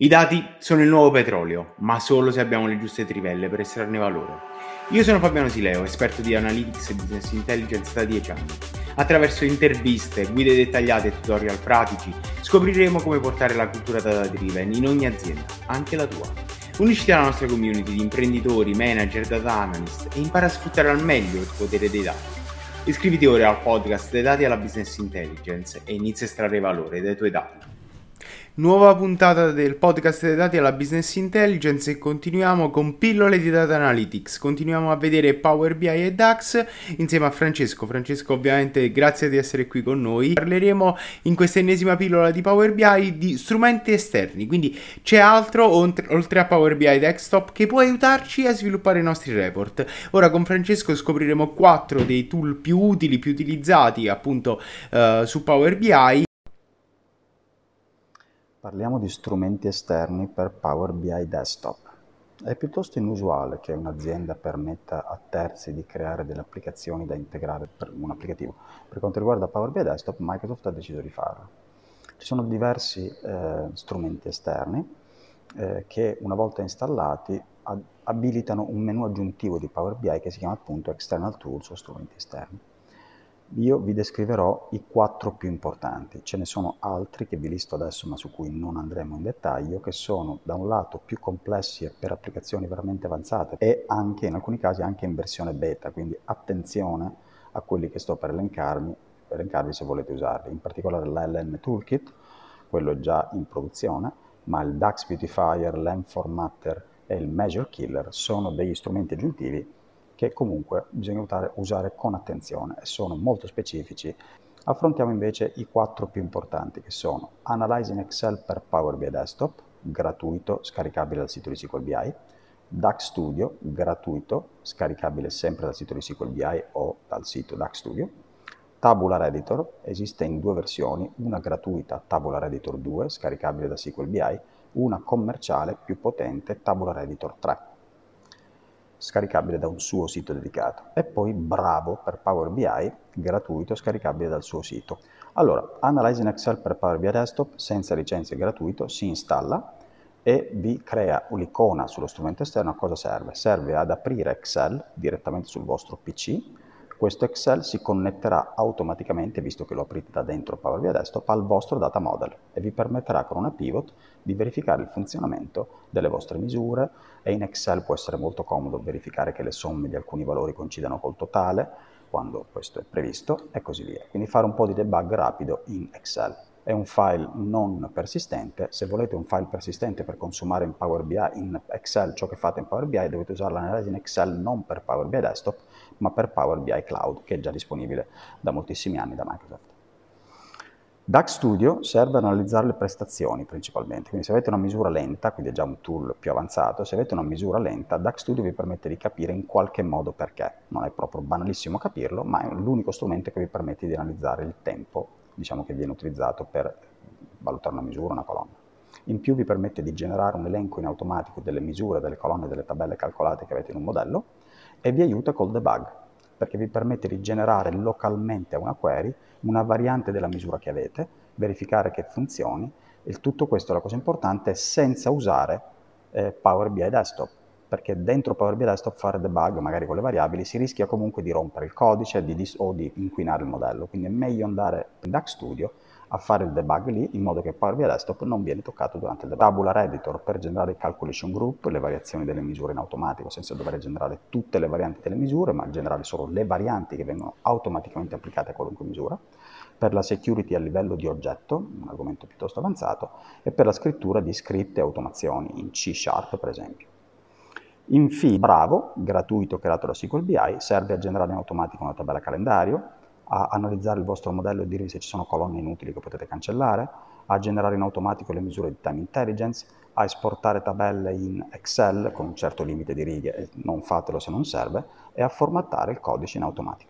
I dati sono il nuovo petrolio, ma solo se abbiamo le giuste trivelle per estrarne valore. Io sono Fabiano Sileo, esperto di Analytics e Business Intelligence da 10 anni. Attraverso interviste, guide dettagliate e tutorial pratici scopriremo come portare la cultura data driven in ogni azienda, anche la tua. Unisciti alla nostra community di imprenditori, manager, data analyst e impara a sfruttare al meglio il potere dei dati. Iscriviti ora al podcast dei dati alla Business Intelligence e inizia a estrarre valore dai tuoi dati. Nuova puntata del podcast dei dati alla Business Intelligence e continuiamo con pillole di Data Analytics. Continuiamo a vedere Power BI e DAX insieme a Francesco. Francesco, ovviamente, grazie di essere qui con noi. Parleremo in questa ennesima pillola di Power BI di strumenti esterni, quindi c'è altro oltre a Power BI Desktop che può aiutarci a sviluppare i nostri report. Ora con Francesco scopriremo quattro dei tool più utili, più utilizzati appunto uh, su Power BI Parliamo di strumenti esterni per Power BI Desktop. È piuttosto inusuale che un'azienda permetta a terzi di creare delle applicazioni da integrare per un applicativo. Per quanto riguarda Power BI Desktop, Microsoft ha deciso di farlo. Ci sono diversi eh, strumenti esterni eh, che una volta installati abilitano un menu aggiuntivo di Power BI che si chiama appunto External Tools o strumenti esterni. Io vi descriverò i quattro più importanti, ce ne sono altri che vi listo adesso ma su cui non andremo in dettaglio, che sono da un lato più complessi e per applicazioni veramente avanzate e anche in alcuni casi anche in versione beta, quindi attenzione a quelli che sto per elencarvi, per elencarvi se volete usarli, in particolare l'LN Toolkit, quello già in produzione, ma il DAX Beautifier, l'Enformatter e il Measure Killer sono degli strumenti aggiuntivi che comunque bisogna usare con attenzione e sono molto specifici. Affrontiamo invece i quattro più importanti che sono Analyzing Excel per Power BI Desktop, gratuito, scaricabile dal sito di SQL BI, DAX Studio, gratuito, scaricabile sempre dal sito di SQL BI o dal sito DAX Studio, Tabular Editor, esiste in due versioni, una gratuita Tabular Editor 2, scaricabile da SQL BI, una commerciale più potente Tabular Editor 3 scaricabile da un suo sito dedicato e poi Bravo per Power BI gratuito scaricabile dal suo sito. Allora, Analyzing Excel per Power BI Desktop senza licenze gratuito si installa e vi crea un'icona sullo strumento esterno. A cosa serve? Serve ad aprire Excel direttamente sul vostro PC questo Excel si connetterà automaticamente, visto che lo aprite da dentro Power BI Desktop, al vostro data model e vi permetterà con una pivot di verificare il funzionamento delle vostre misure e in Excel può essere molto comodo verificare che le somme di alcuni valori coincidano col totale quando questo è previsto e così via. Quindi fare un po' di debug rapido in Excel è un file non persistente. Se volete un file persistente per consumare in Power BI, in Excel, ciò che fate in Power BI, dovete usare l'analisi in Excel non per Power BI Desktop, ma per Power BI Cloud, che è già disponibile da moltissimi anni da Microsoft. DAX Studio serve ad analizzare le prestazioni principalmente, quindi se avete una misura lenta, quindi è già un tool più avanzato, se avete una misura lenta, DAX Studio vi permette di capire in qualche modo perché. Non è proprio banalissimo capirlo, ma è l'unico strumento che vi permette di analizzare il tempo diciamo, che viene utilizzato per valutare una misura, una colonna. In più vi permette di generare un elenco in automatico delle misure, delle colonne delle tabelle calcolate che avete in un modello e vi aiuta col debug, perché vi permette di generare localmente a una query una variante della misura che avete, verificare che funzioni e tutto questo, la cosa importante, senza usare eh, Power BI Desktop, perché dentro Power BI Desktop fare debug, magari con le variabili, si rischia comunque di rompere il codice di dis- o di inquinare il modello. Quindi è meglio andare in DAX Studio a fare il debug lì in modo che Power BI Desktop non viene toccato durante il debug. Tabular Editor per generare il calculation group, le variazioni delle misure in automatico senza dover generare tutte le varianti delle misure, ma generare solo le varianti che vengono automaticamente applicate a qualunque misura. Per la security a livello di oggetto, un argomento piuttosto avanzato, e per la scrittura di script e automazioni in C Sharp per esempio. Infine, Bravo, gratuito creato da SQL BI, serve a generare in automatico una tabella calendario, a analizzare il vostro modello e dirvi se ci sono colonne inutili che potete cancellare, a generare in automatico le misure di time intelligence, a esportare tabelle in Excel con un certo limite di righe, non fatelo se non serve, e a formattare il codice in automatico.